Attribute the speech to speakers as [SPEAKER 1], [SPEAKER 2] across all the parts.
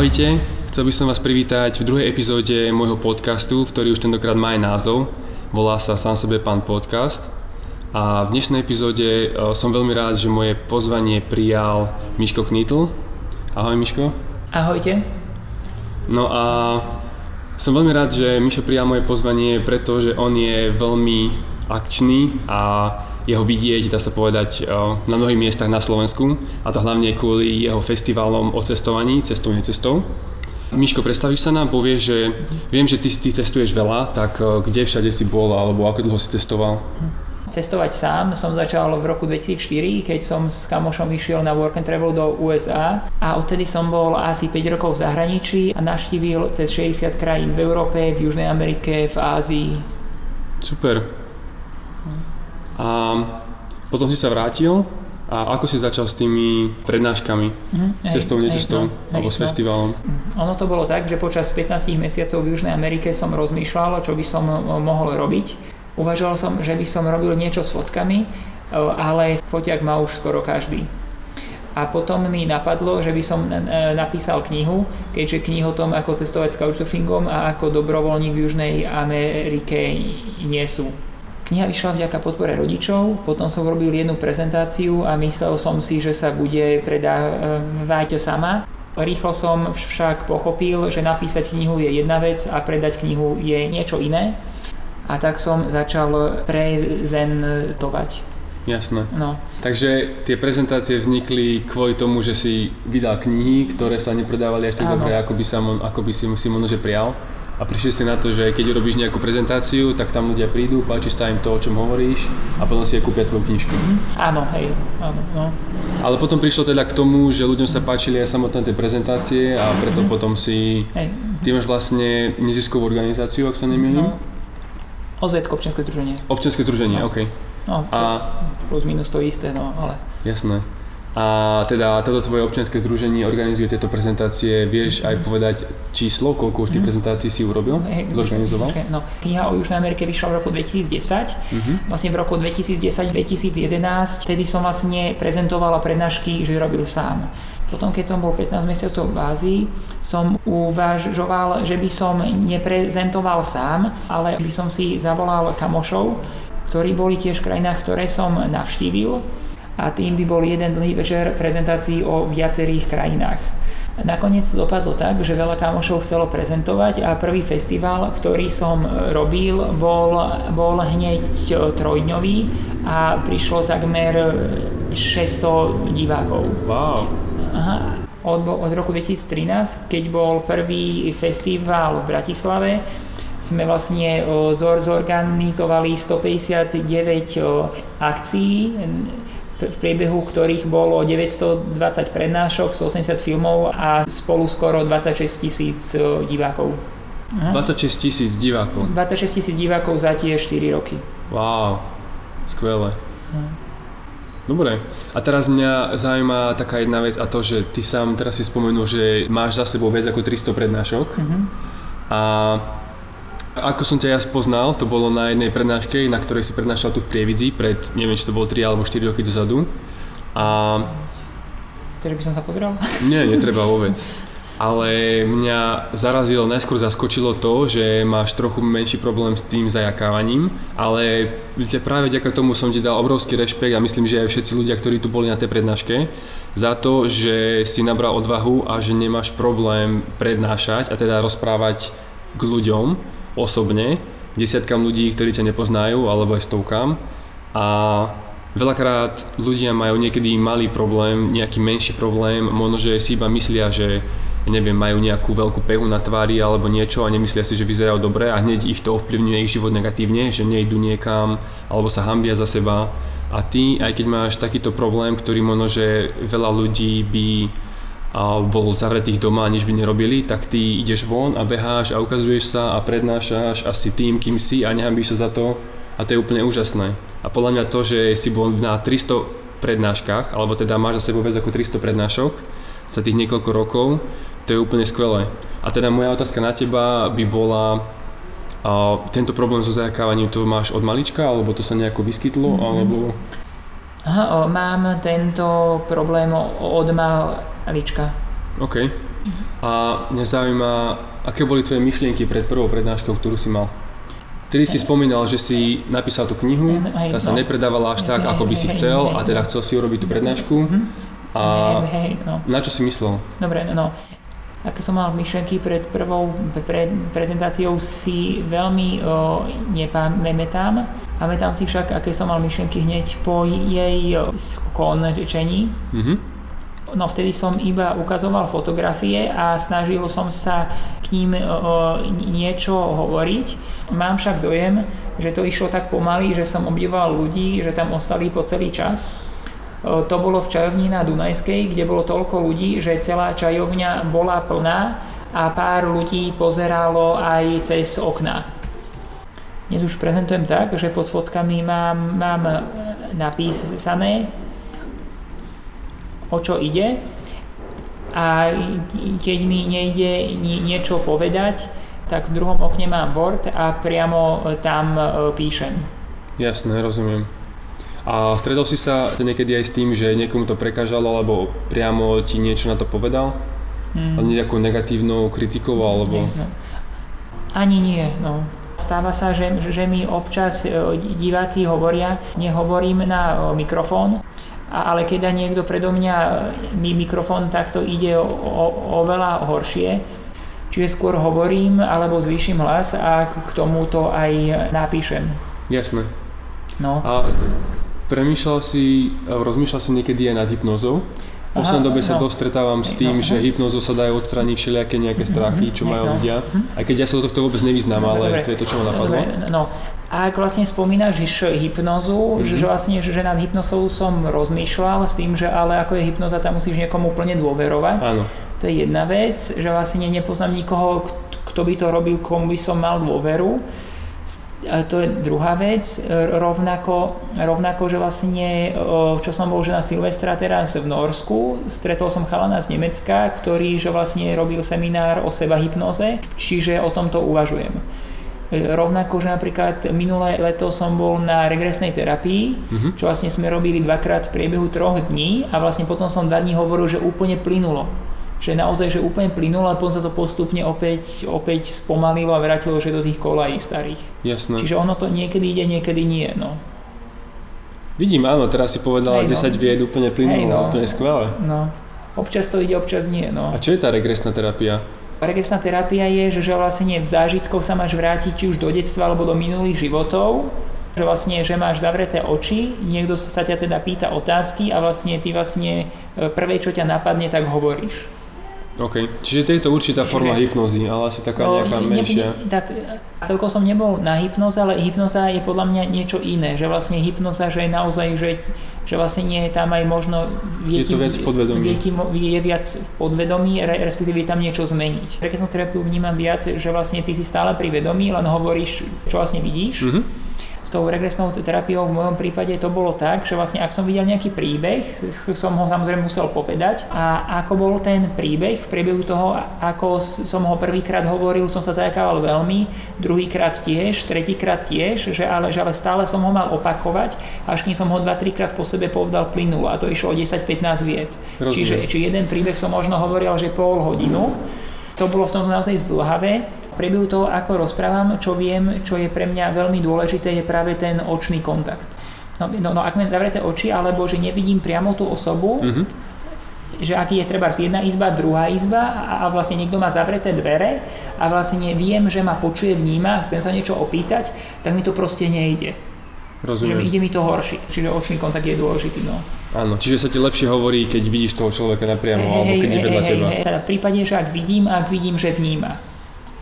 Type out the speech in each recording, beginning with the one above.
[SPEAKER 1] Ahojte, chcel by som vás privítať v druhej epizóde môjho podcastu, ktorý už tentokrát má aj názov. Volá sa Sám sebe pán podcast. A v dnešnej epizóde e, som veľmi rád, že moje pozvanie prijal Miško Knitl. Ahoj Miško.
[SPEAKER 2] Ahojte.
[SPEAKER 1] No a som veľmi rád, že Mišo prijal moje pozvanie, pretože on je veľmi akčný a jeho vidieť, dá sa povedať, eh, na mnohých miestach na Slovensku a to hlavne kvôli jeho festiválom o cestovaní, cestou necestou. Miško, predstavíš sa nám, povieš, že viem, že ty, ty cestuješ veľa, tak eh, kde všade si bol alebo ako dlho si cestoval?
[SPEAKER 2] Cestovať sám som začal v roku 2004, keď som s kamošom išiel na work and travel do USA a odtedy som bol asi 5 rokov v zahraničí a navštívil cez 60 krajín v Európe, v Južnej Amerike, v Ázii.
[SPEAKER 1] Super. A potom si sa vrátil a ako si začal s tými prednáškami, mm, cestou, necestou, no, alebo s no. festivalom?
[SPEAKER 2] Ono to bolo tak, že počas 15 mesiacov v Južnej Amerike som rozmýšľal, čo by som mohol robiť Uvažoval som, že by som robil niečo s fotkami, e, ale fotiak má už skoro každý. A potom mi napadlo, že by som e, napísal knihu, keďže knih o tom, ako cestovať s couchsurfingom a ako dobrovoľník v Južnej Amerike nie sú. Kniha vyšla vďaka podpore rodičov, potom som robil jednu prezentáciu a myslel som si, že sa bude predávať sama. Rýchlo som však pochopil, že napísať knihu je jedna vec a predať knihu je niečo iné a tak som začal prezentovať.
[SPEAKER 1] Jasné. No. Takže tie prezentácie vznikli kvôli tomu, že si vydal knihy, ktoré sa nepredávali až tak dobre, ako by, sa, ako by si, si možno že prijal. A prišli si na to, že keď robíš nejakú prezentáciu, tak tam ľudia prídu, páči sa im to, o čom hovoríš a potom si aj kúpia tvoju knižku. Mm-hmm.
[SPEAKER 2] Áno, hej, áno, no.
[SPEAKER 1] Ale potom prišlo teda k tomu, že ľuďom sa páčili aj samotné tie prezentácie a preto mm-hmm. potom si... Hej. Ty máš vlastne neziskovú organizáciu, ak sa nemýlim. No,
[SPEAKER 2] OZ, občianske združenie.
[SPEAKER 1] Občianske združenie, no. OK.
[SPEAKER 2] No, to a... plus minus to isté, no ale...
[SPEAKER 1] Jasné. A teda toto tvoje občianske združenie organizuje tieto prezentácie. Vieš aj povedať číslo, koľko už tých mm. prezentácií si urobil, zorganizoval?
[SPEAKER 2] No, kniha o Južnej Amerike vyšla v roku 2010. Mm-hmm. Vlastne v roku 2010-2011, vtedy som vlastne prezentovala prednášky, že robil sám. Potom, keď som bol 15 mesiacov v Ázii, som uvažoval, že by som neprezentoval sám, ale by som si zavolal kamošov, ktorí boli tiež v krajinách, ktoré som navštívil a tým by bol jeden dlhý večer prezentácií o viacerých krajinách. Nakoniec to dopadlo tak, že veľa kamošov chcelo prezentovať a prvý festival, ktorý som robil, bol, bol hneď trojdňový a prišlo takmer 600 divákov.
[SPEAKER 1] Wow.
[SPEAKER 2] Aha, od, od roku 2013, keď bol prvý festival v Bratislave, sme vlastne zorganizovali 159 o, akcií, v priebehu ktorých bolo 920 prednášok, 180 filmov a spolu skoro 26 tisíc divákov.
[SPEAKER 1] Aha. 26 tisíc divákov.
[SPEAKER 2] 26 tisíc divákov za tie 4 roky.
[SPEAKER 1] Wow, skvelé. Aha. Dobre. A teraz mňa zaujíma taká jedna vec a to, že ty sám teraz si spomenul, že máš za sebou viac ako 300 prednášok. Mm-hmm. A ako som ťa ja spoznal, to bolo na jednej prednáške, na ktorej si prednášal tu v Prievidzi pred, neviem, či to bolo 3 alebo 4 roky dozadu. A...
[SPEAKER 2] Chceš, by som sa pozrel?
[SPEAKER 1] Nie, netreba vôbec. ale mňa zarazilo, najskôr zaskočilo to, že máš trochu menší problém s tým zajakávaním, ale práve vďaka tomu som ti dal obrovský rešpekt a myslím, že aj všetci ľudia, ktorí tu boli na tej prednáške, za to, že si nabral odvahu a že nemáš problém prednášať a teda rozprávať k ľuďom osobne, desiatkam ľudí, ktorí ťa nepoznajú, alebo aj stovkám. A veľakrát ľudia majú niekedy malý problém, nejaký menší problém, možno, že si iba myslia, že neviem, majú nejakú veľkú pehu na tvári alebo niečo a nemyslia si, že vyzerajú dobre a hneď ich to ovplyvňuje ich život negatívne, že nejdu niekam alebo sa hambia za seba. A ty, aj keď máš takýto problém, ktorý možno, že veľa ľudí by a bol zavretých doma, nič by nerobili, tak ty ideš von a beháš a ukazuješ sa a prednášaš a si tým, kým si a nehambíš sa za to a to je úplne úžasné. A podľa mňa to, že si bol na 300 prednáškach, alebo teda máš za sebou viac ako 300 prednášok za tých niekoľko rokov, to je úplne skvelé. A teda moja otázka na teba by bola, a tento problém so zajakávaním to máš od malička, alebo to sa nejako vyskytlo, mm-hmm. alebo...
[SPEAKER 2] Aha, mám tento problém od malička.
[SPEAKER 1] OK. A mňa zaujíma, aké boli tvoje myšlienky pred prvou prednáškou, ktorú si mal? Vtedy si spomínal, že si napísal tú knihu, tá sa nepredávala až tak, ako by si chcel a teda chcel si urobiť tú prednášku. A
[SPEAKER 2] no.
[SPEAKER 1] na čo si myslel?
[SPEAKER 2] Dobre, no. Aké som mal myšlenky pred prvou pre, prezentáciou si veľmi o, nepamätám. Pamätám si však, aké som mal myšlenky hneď po jej skončení. Mm-hmm. No vtedy som iba ukazoval fotografie a snažil som sa k ním niečo hovoriť. Mám však dojem, že to išlo tak pomaly, že som obdivoval ľudí, že tam ostali po celý čas. To bolo v čajovni na Dunajskej, kde bolo toľko ľudí, že celá čajovňa bola plná a pár ľudí pozeralo aj cez okná. Dnes už prezentujem tak, že pod fotkami mám, mám napísané o čo ide a keď mi nejde niečo povedať, tak v druhom okne mám Word a priamo tam e, píšem.
[SPEAKER 1] Jasné, rozumiem. A stredol si sa niekedy aj s tým, že niekomu to prekážalo, alebo priamo ti niečo na to povedal? Hmm. Nejakou negatívnou kritikou, alebo...
[SPEAKER 2] Nie, no. Ani nie, no. Stáva sa, že, že mi občas e, diváci hovoria, nehovorím na e, mikrofón, ale keď dá niekto predo mňa e, mi mikrofón, tak to ide oveľa horšie. Čiže skôr hovorím alebo zvýšim hlas a k tomu to aj napíšem.
[SPEAKER 1] Jasné.
[SPEAKER 2] No.
[SPEAKER 1] A premýšľal si, rozmýšľal si niekedy aj nad hypnozou? V poslednej dobe sa no. dosť stretávam s tým, no, že hypnozou sa dajú odstraniť všelijaké nejaké mhm, strachy, čo majú no. ľudia. Mhm. Aj keď ja sa do tohto vôbec nevyznám, ale dobre, to je to, čo ma napadlo. Dobre,
[SPEAKER 2] no. A ak vlastne spomínaš hypnozu, mm-hmm. že vlastne že nad hypnozou som rozmýšľal s tým, že ale ako je hypnoza, tam musíš niekomu úplne dôverovať.
[SPEAKER 1] Áno.
[SPEAKER 2] To je jedna vec, že vlastne nepoznám nikoho, kto by to robil, komu by som mal dôveru. A to je druhá vec. Rovnako, rovnako, že vlastne, čo som bol že na Silvestra teraz v Norsku, stretol som chalana z Nemecka, ktorý že vlastne robil seminár o seba hypnoze, čiže o tomto uvažujem. Rovnako, že napríklad minulé leto som bol na regresnej terapii, uh-huh. čo vlastne sme robili dvakrát v priebehu troch dní a vlastne potom som dva dní hovoril, že úplne plynulo. Že naozaj, že úplne plynulo a potom sa to postupne opäť, opäť spomalilo a vrátilo, že do tých kolají starých.
[SPEAKER 1] Jasné.
[SPEAKER 2] Čiže ono to niekedy ide, niekedy nie, no.
[SPEAKER 1] Vidím, áno, teraz si povedala hey, no. 10 vied úplne plynulo, hey, no. úplne skvelé.
[SPEAKER 2] No. Občas to ide, občas nie, no.
[SPEAKER 1] A čo je tá regresná terapia?
[SPEAKER 2] Regresná terapia je, že, že vlastne v zážitkoch sa máš vrátiť či už do detstva alebo do minulých životov, že vlastne, že máš zavreté oči, niekto sa ťa teda pýta otázky a vlastne ty vlastne e, prvé, čo ťa napadne, tak hovoríš.
[SPEAKER 1] OK, čiže to je to určitá čiže, forma hypnozy, ale asi taká no, nejaká menšia.
[SPEAKER 2] Ne, tak celkom som nebol na hypnoze, ale hypnoza je podľa mňa niečo iné, že vlastne hypnoza, že je naozaj, že, že vlastne nie je tam aj možno...
[SPEAKER 1] Vie je to viac v podvedomí.
[SPEAKER 2] Vie, je viac v podvedomí, respektíve tam niečo zmeniť. som terapiu vnímam viac, že vlastne ty si stále pri vedomí, len hovoríš, čo vlastne vidíš. Mm-hmm s tou regresnou terapiou v mojom prípade to bolo tak, že vlastne ak som videl nejaký príbeh, som ho samozrejme musel povedať. A ako bol ten príbeh v priebehu toho, ako som ho prvýkrát hovoril, som sa zajakával veľmi, druhýkrát tiež, tretíkrát tiež, že ale, že ale stále som ho mal opakovať, až kým som ho 2-3 krát po sebe povedal plynulo a to išlo 10-15 viet. Čiže či jeden príbeh som možno hovoril, že pol hodinu, to bolo v tomto naozaj zdlhavé. V priebehu toho, ako rozprávam, čo viem, čo je pre mňa veľmi dôležité, je práve ten očný kontakt. No, no, no ak mi zavreté oči, alebo že nevidím priamo tú osobu, mm-hmm. že aký je treba jedna izba, druhá izba a, a vlastne niekto má zavreté dvere a vlastne viem, že ma počuje, vníma, chcem sa niečo opýtať, tak mi to proste nejde.
[SPEAKER 1] Rozumiem.
[SPEAKER 2] Že ide mi to horšie, čiže očný kontakt je dôležitý. No.
[SPEAKER 1] Áno, čiže sa ti lepšie hovorí, keď vidíš toho človeka napriamo, hey, alebo keď je vedľa hey, teba. Hey,
[SPEAKER 2] teda v prípade, že ak vidím ak vidím, že vníma.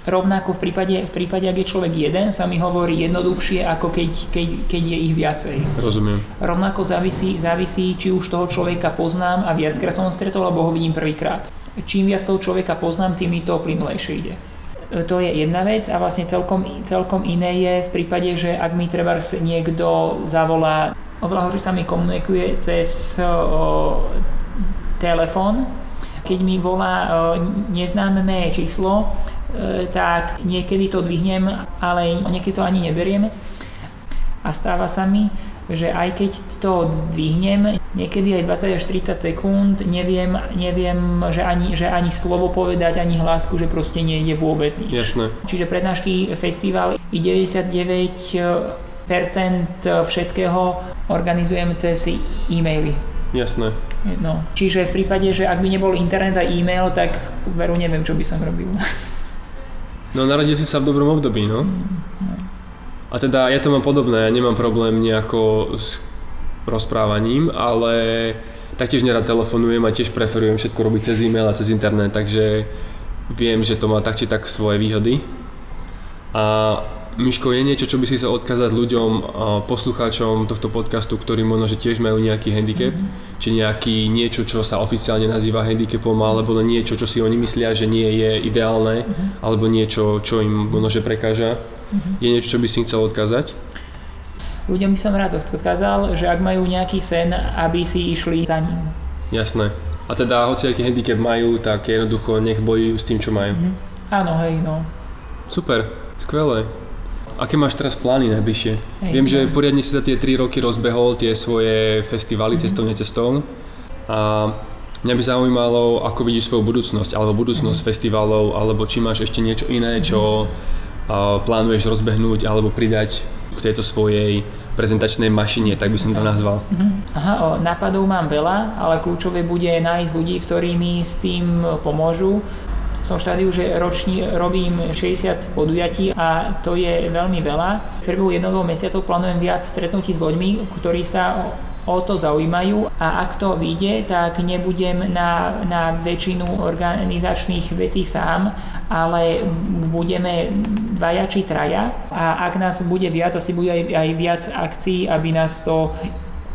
[SPEAKER 2] Rovnako v prípade, v prípade, ak je človek jeden, sa mi hovorí jednoduchšie, ako keď, keď, keď je ich viacej.
[SPEAKER 1] Rozumiem.
[SPEAKER 2] Rovnako závisí, závisí, či už toho človeka poznám a viackrát som ho stretol, alebo ho vidím prvýkrát. Čím viac toho človeka poznám, tým mi to plynulejšie ide. To je jedna vec a vlastne celkom, celkom iné je v prípade, že ak mi treba niekto zavolá, oveľa horšie sa mi komunikuje cez o, telefón, keď mi volá o, neznáme číslo, e, tak niekedy to dvihnem, ale niekedy to ani neberiem. a stáva sa mi, že aj keď to dvihnem, niekedy aj 20 až 30 sekúnd, neviem, neviem že, ani, že ani slovo povedať, ani hlásku, že proste nejde vôbec nič.
[SPEAKER 1] Jasné.
[SPEAKER 2] Čiže prednášky festival i 99% všetkého organizujem cez e-maily.
[SPEAKER 1] Jasné.
[SPEAKER 2] No. Čiže v prípade, že ak by nebol internet a e-mail, tak veru neviem, čo by som robil.
[SPEAKER 1] No narodil si sa v dobrom období, no. no. A teda ja to mám podobné, ja nemám problém nejako s rozprávaním, ale taktiež nerad telefonujem a tiež preferujem všetko robiť cez e-mail a cez internet, takže viem, že to má tak či tak svoje výhody. A Miško, je niečo, čo by si chcel odkázať ľuďom, poslucháčom tohto podcastu, ktorí možno, že tiež majú nejaký handicap, mm-hmm. či nejaký niečo, čo sa oficiálne nazýva handicapom, alebo niečo, čo si oni myslia, že nie je ideálne, mm-hmm. alebo niečo, čo im možno, že prekáža. Mm-hmm. Je niečo, čo by si chcel odkázať?
[SPEAKER 2] Ľuďom by som rád odkázal, že ak majú nejaký sen, aby si išli za ním.
[SPEAKER 1] Jasné. A teda, hoci aký handicap majú, tak jednoducho nech bojujú s tým, čo majú. Mm-hmm.
[SPEAKER 2] Áno, hej, no.
[SPEAKER 1] Super, skvelé. Aké máš teraz plány najbližšie? Hej, Viem, že poriadne si za tie 3 roky rozbehol tie svoje festivaly mm-hmm. cestovne cestou. A mňa by zaujímalo, ako vidíš svoju budúcnosť, alebo budúcnosť mm-hmm. festivalov, alebo či máš ešte niečo iné, čo plánuješ rozbehnúť alebo pridať k tejto svojej prezentačnej mašine, tak by som to nazval.
[SPEAKER 2] Mhm. Aha, o, nápadov mám veľa, ale kľúčové bude nájsť ľudí, ktorí mi s tým pomôžu. Som v štádiu, že ročne robím 60 podujatí a to je veľmi veľa. V priebehu jednoho mesiacov plánujem viac stretnutí s ľuďmi, ktorí sa o to zaujímajú a ak to vyjde, tak nebudem na, na väčšinu organizačných vecí sám, ale budeme dvaja či traja a ak nás bude viac, asi bude aj, aj viac akcií, aby nás to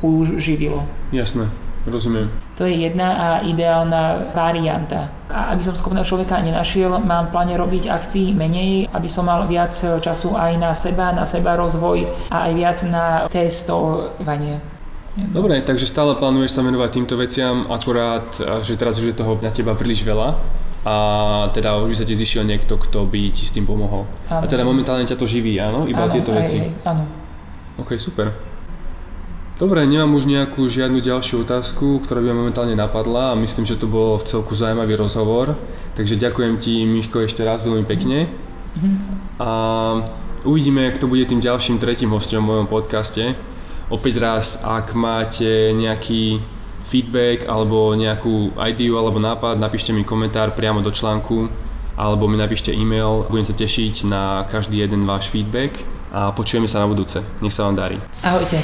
[SPEAKER 2] uživilo.
[SPEAKER 1] Jasné, rozumiem.
[SPEAKER 2] To je jedna a ideálna varianta. A aby som schopného človeka nenašiel, mám pláne robiť akcií menej, aby som mal viac času aj na seba, na seba rozvoj a aj viac na cestovanie.
[SPEAKER 1] Dobre, takže stále plánuješ sa venovať týmto veciam, akurát, že teraz už je toho na teba príliš veľa a teda už by sa ti zišiel niekto, kto by ti s tým pomohol. Áno. A teda momentálne ťa to živí, áno? Iba áno, tieto veci?
[SPEAKER 2] Áno.
[SPEAKER 1] Ok, super. Dobre, nemám už nejakú žiadnu ďalšiu otázku, ktorá by ma momentálne napadla a myslím, že to bol v celku zaujímavý rozhovor. Takže ďakujem ti, Miško, ešte raz veľmi pekne. Mhm. A uvidíme, kto bude tým ďalším tretím hostom v mojom podcaste. Opäť raz, ak máte nejaký feedback alebo nejakú ideu alebo nápad, napíšte mi komentár priamo do článku alebo mi napíšte e-mail. Budem sa tešiť na každý jeden váš feedback a počujeme sa na budúce. Nech sa vám darí.
[SPEAKER 2] Ahojte.